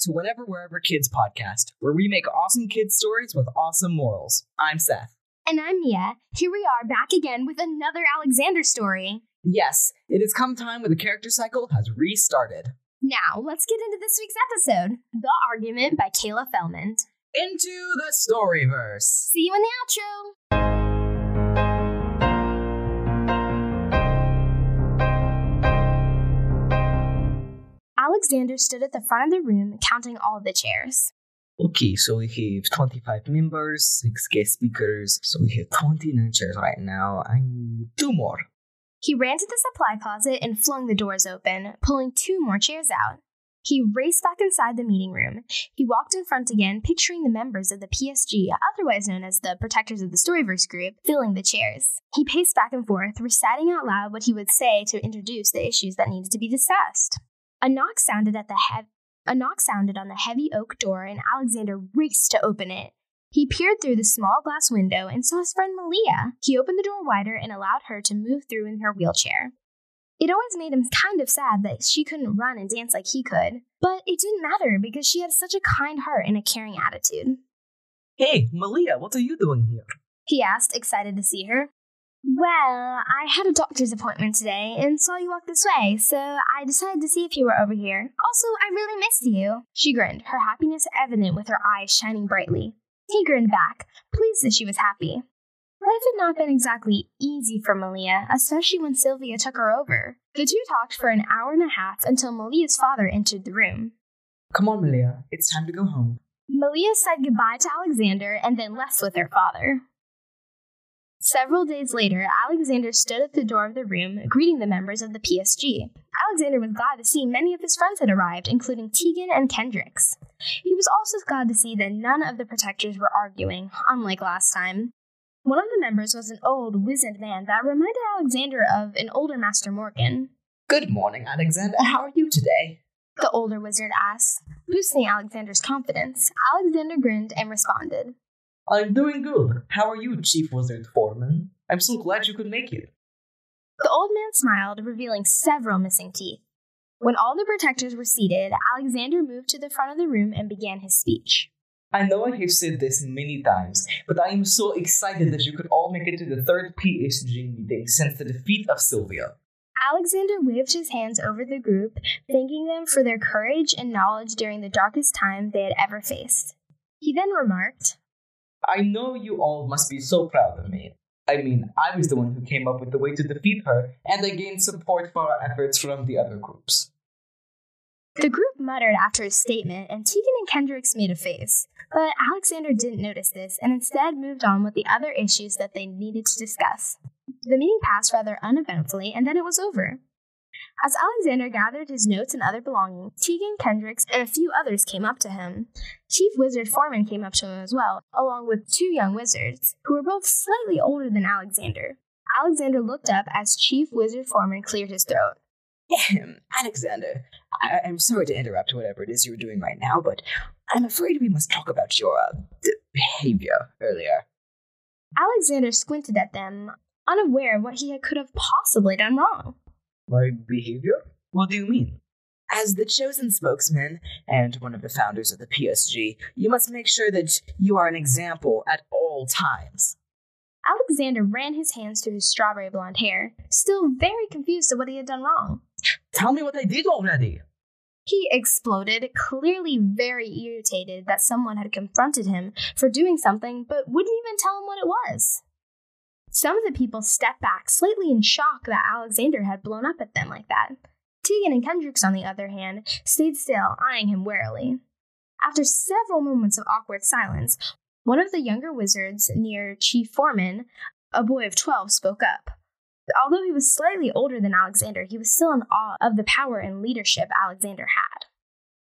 to Whenever Wherever Kids podcast, where we make awesome kids stories with awesome morals. I'm Seth. And I'm Mia. Here we are back again with another Alexander story. Yes, it has come time when the character cycle has restarted. Now, let's get into this week's episode The Argument by Kayla Fellman. Into the Storyverse. See you in the outro. Alexander stood at the front of the room counting all the chairs. Okay, so we have 25 members, 6 guest speakers, so we have 29 chairs right now. I need two more. He ran to the supply closet and flung the doors open, pulling two more chairs out. He raced back inside the meeting room. He walked in front again, picturing the members of the PSG, otherwise known as the Protectors of the Storyverse group, filling the chairs. He paced back and forth, reciting out loud what he would say to introduce the issues that needed to be discussed. A knock sounded at the hev- a knock sounded on the heavy oak door, and Alexander raced to open it. He peered through the small glass window and saw his friend Malia. He opened the door wider and allowed her to move through in her wheelchair. It always made him kind of sad that she couldn't run and dance like he could, but it didn't matter because she had such a kind heart and a caring attitude. Hey, Malia, what are you doing here? He asked, excited to see her. Well, I had a doctor's appointment today and saw you walk this way, so I decided to see if you were over here. Also, I really missed you. She grinned, her happiness evident with her eyes shining brightly. He grinned back, pleased that she was happy. Life had not been exactly easy for Malia, especially when Sylvia took her over. The two talked for an hour and a half until Malia's father entered the room. Come on, Malia, it's time to go home. Malia said goodbye to Alexander and then left with her father. Several days later, Alexander stood at the door of the room, greeting the members of the PSG. Alexander was glad to see many of his friends had arrived, including Tegan and Kendricks. He was also glad to see that none of the protectors were arguing, unlike last time. One of the members was an old, wizened man that reminded Alexander of an older Master Morgan. Good morning, Alexander. How are you today? The older wizard asked, boosting Alexander's confidence. Alexander grinned and responded. I'm doing good. How are you, Chief Wizard Foreman? I'm so glad you could make it. The old man smiled, revealing several missing teeth. When all the protectors were seated, Alexander moved to the front of the room and began his speech. I know I have said this many times, but I am so excited that you could all make it to the third PSG meeting since the defeat of Sylvia. Alexander waved his hands over the group, thanking them for their courage and knowledge during the darkest time they had ever faced. He then remarked, I know you all must be so proud of me. I mean, I was the one who came up with the way to defeat her, and I gained support for our efforts from the other groups. The group muttered after his statement, and Tegan and Kendricks made a face. But Alexander didn't notice this and instead moved on with the other issues that they needed to discuss. The meeting passed rather uneventfully, and then it was over. As Alexander gathered his notes and other belongings, Tegan, Kendricks, and a few others came up to him. Chief Wizard Foreman came up to him as well, along with two young wizards, who were both slightly older than Alexander. Alexander looked up as Chief Wizard Foreman cleared his throat. Ahem, Alexander, I- I'm sorry to interrupt whatever it is you're doing right now, but I'm afraid we must talk about your uh, d- behavior earlier. Alexander squinted at them, unaware of what he could have possibly done wrong. My behavior? What do you mean? As the chosen spokesman and one of the founders of the PSG, you must make sure that you are an example at all times. Alexander ran his hands through his strawberry blonde hair, still very confused at what he had done wrong. Tell me what I did already. He exploded, clearly very irritated that someone had confronted him for doing something but wouldn't even tell him what it was. Some of the people stepped back, slightly in shock that Alexander had blown up at them like that. Tegan and Kendricks, on the other hand, stayed still, eyeing him warily. After several moments of awkward silence, one of the younger wizards near Chief Foreman, a boy of 12, spoke up. Although he was slightly older than Alexander, he was still in awe of the power and leadership Alexander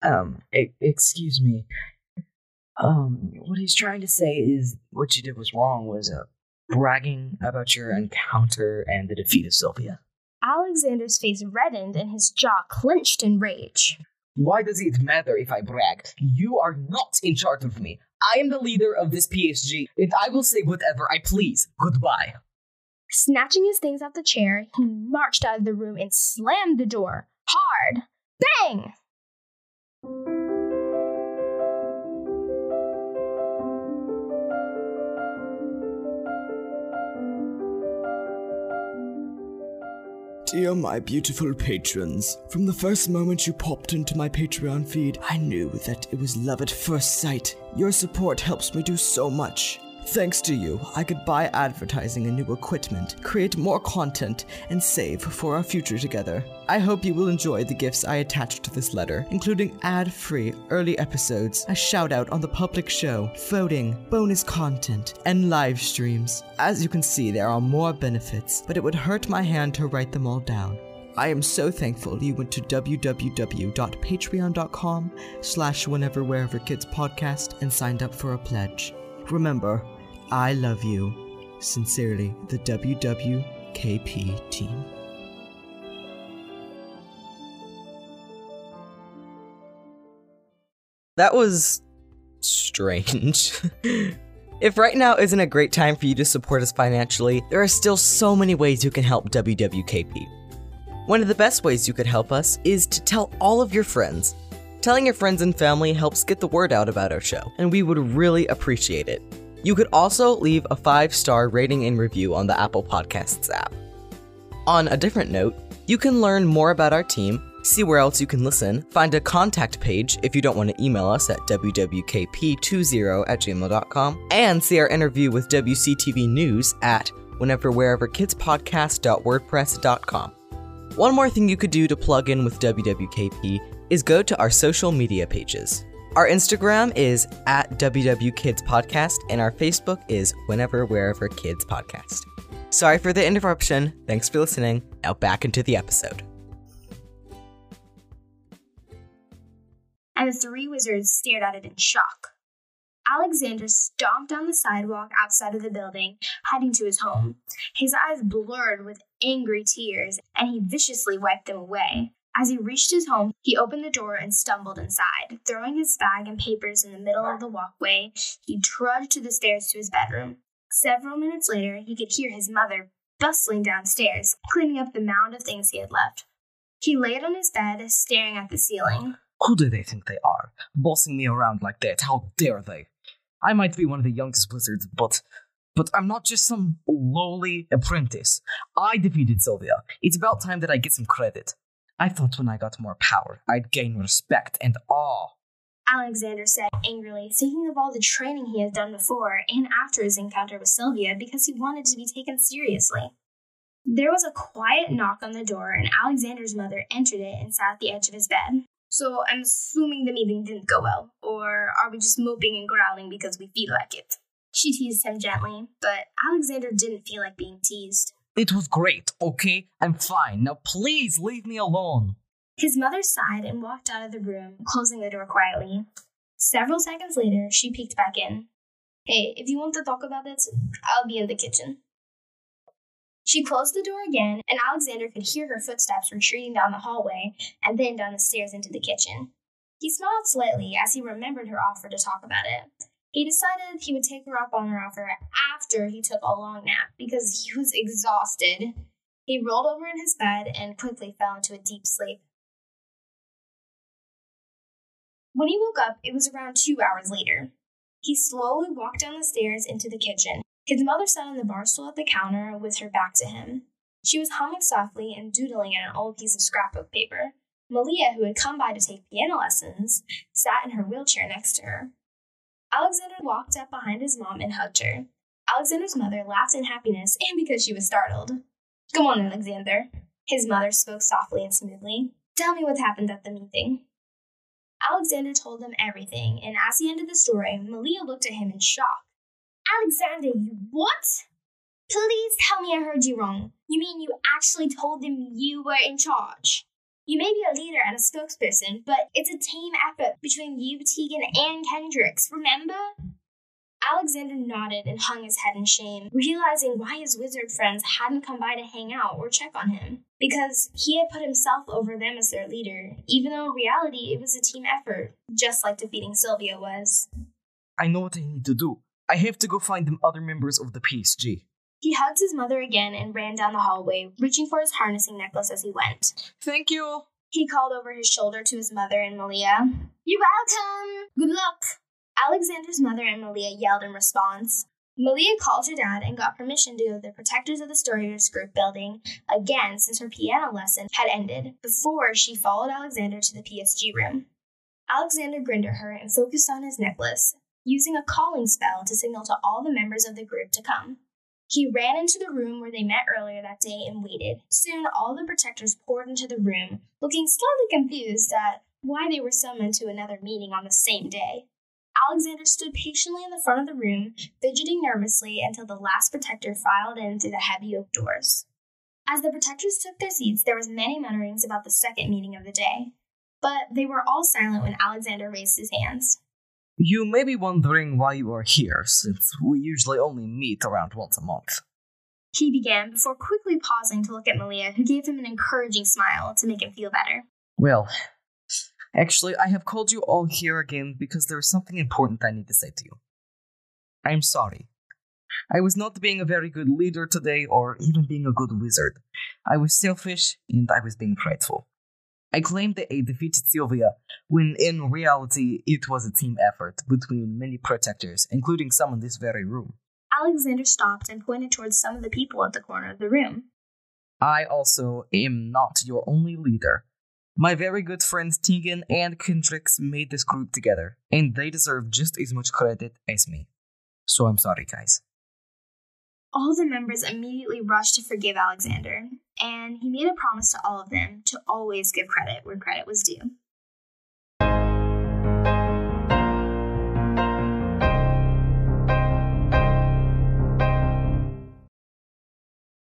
had. Um, e- excuse me. Um, what he's trying to say is what you did was wrong was uh, bragging about your encounter and the defeat of Sylvia. Alexander's face reddened and his jaw clenched in rage. Why does it matter if I bragged? You are not in charge of me. I am the leader of this PSG, and I will say whatever I please. Goodbye. Snatching his things off the chair, he marched out of the room and slammed the door hard. Bang! Dear my beautiful patrons, from the first moment you popped into my Patreon feed, I knew that it was love at first sight. Your support helps me do so much. Thanks to you, I could buy advertising and new equipment, create more content, and save for our future together. I hope you will enjoy the gifts I attached to this letter, including ad free early episodes, a shout out on the public show, voting, bonus content, and live streams. As you can see, there are more benefits, but it would hurt my hand to write them all down. I am so thankful you went to www.patreon.com slash whenever wherever kids podcast and signed up for a pledge. Remember, I love you. Sincerely, the WWKP team. That was strange. if right now isn't a great time for you to support us financially, there are still so many ways you can help WWKP. One of the best ways you could help us is to tell all of your friends. Telling your friends and family helps get the word out about our show, and we would really appreciate it. You could also leave a five star rating and review on the Apple Podcasts app. On a different note, you can learn more about our team, see where else you can listen, find a contact page if you don't want to email us at wwkp20 at gmail.com, and see our interview with WCTV News at whenever wherever kidspodcast.wordpress.com. One more thing you could do to plug in with WWKP is go to our social media pages. Our Instagram is at WW Podcast, and our Facebook is Whenever Wherever Kids Podcast. Sorry for the interruption. Thanks for listening. Now back into the episode. and the three wizards stared at it in shock. Alexander stomped down the sidewalk outside of the building, heading to his home. His eyes blurred with angry tears, and he viciously wiped them away. As he reached his home, he opened the door and stumbled inside. Throwing his bag and papers in the middle of the walkway, he trudged to the stairs to his bedroom. Several minutes later, he could hear his mother bustling downstairs, cleaning up the mound of things he had left. He laid on his bed, staring at the ceiling. Who do they think they are? Bossing me around like that, how dare they? I might be one of the youngest wizards, but but I'm not just some lowly apprentice. I defeated Sylvia. It's about time that I get some credit. I thought when I got more power, I'd gain respect and awe. Alexander said angrily, thinking of all the training he had done before and after his encounter with Sylvia because he wanted to be taken seriously. There was a quiet knock on the door, and Alexander's mother entered it and sat at the edge of his bed. So I'm assuming the meeting didn't go well, or are we just moping and growling because we feel like it? She teased him gently, but Alexander didn't feel like being teased. It was great, okay? I'm fine. Now please leave me alone. His mother sighed and walked out of the room, closing the door quietly. Several seconds later, she peeked back in. Hey, if you want to talk about it, I'll be in the kitchen. She closed the door again, and Alexander could hear her footsteps retreating down the hallway and then down the stairs into the kitchen. He smiled slightly as he remembered her offer to talk about it. He decided he would take her up on her offer after he took a long nap because he was exhausted. He rolled over in his bed and quickly fell into a deep sleep. When he woke up, it was around two hours later. He slowly walked down the stairs into the kitchen. His mother sat on the bar stool at the counter with her back to him. She was humming softly and doodling at an old piece of scrapbook paper. Malia, who had come by to take piano lessons, sat in her wheelchair next to her. Alexander walked up behind his mom and hugged her. Alexander's mother laughed in happiness and because she was startled. Come on, Alexander. His mother spoke softly and smoothly. Tell me what happened at the meeting. Alexander told them everything, and as he ended the story, Malia looked at him in shock. Alexander, you what? Please tell me I heard you wrong. You mean you actually told them you were in charge? You may be a leader and a spokesperson, but it's a team effort between you, Tegan, and Kendricks, remember? Alexander nodded and hung his head in shame, realizing why his wizard friends hadn't come by to hang out or check on him. Because he had put himself over them as their leader, even though in reality it was a team effort, just like defeating Sylvia was. I know what I need to do. I have to go find them other members of the PSG. He hugged his mother again and ran down the hallway, reaching for his harnessing necklace as he went. Thank you. He called over his shoulder to his mother and Malia. You're welcome. Good luck. Alexander's mother and Malia yelled in response. Malia called her dad and got permission to go to the Protectors of the Storyverse group building again since her piano lesson had ended before she followed Alexander to the PSG room. Alexander grinned at her and focused on his necklace, using a calling spell to signal to all the members of the group to come. He ran into the room where they met earlier that day and waited. Soon, all the protectors poured into the room, looking slightly confused at why they were summoned to another meeting on the same day. Alexander stood patiently in the front of the room, fidgeting nervously until the last protector filed in through the heavy oak doors. As the protectors took their seats, there was many mutterings about the second meeting of the day, but they were all silent when Alexander raised his hands. You may be wondering why you are here, since we usually only meet around once a month. He began before quickly pausing to look at Malia, who gave him an encouraging smile to make him feel better. Well, actually, I have called you all here again because there is something important I need to say to you. I am sorry. I was not being a very good leader today, or even being a good wizard. I was selfish, and I was being prideful. I claimed that I defeated Sylvia, when in reality it was a team effort between many protectors, including some in this very room. Alexander stopped and pointed towards some of the people at the corner of the room. I also am not your only leader. My very good friends Tegan and Kendrix made this group together, and they deserve just as much credit as me. So I'm sorry, guys. All the members immediately rushed to forgive Alexander, and he made a promise to all of them to always give credit where credit was due.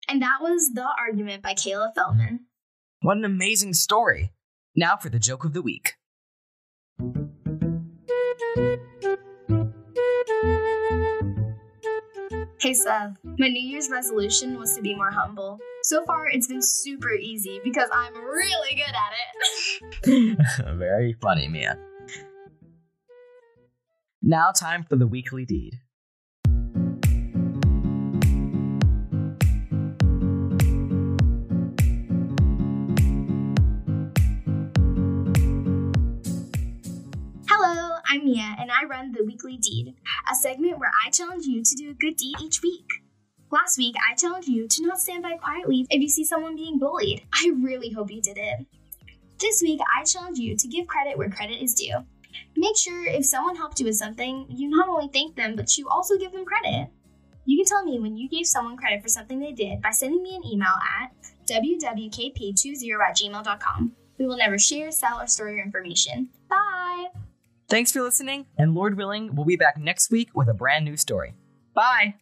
And that was The Argument by Kayla Feldman. What an amazing story! Now for the joke of the week. My New Year's resolution was to be more humble. So far, it's been super easy because I'm really good at it. Very funny, Mia. Now, time for the weekly deed. Mia, and I run the Weekly Deed, a segment where I challenge you to do a good deed each week. Last week, I challenged you to not stand by quietly if you see someone being bullied. I really hope you did it. This week, I challenge you to give credit where credit is due. Make sure if someone helped you with something, you not only thank them, but you also give them credit. You can tell me when you gave someone credit for something they did by sending me an email at wwkp20 at gmail.com. We will never share, sell, or store your information. Bye! Thanks for listening, and Lord willing, we'll be back next week with a brand new story. Bye!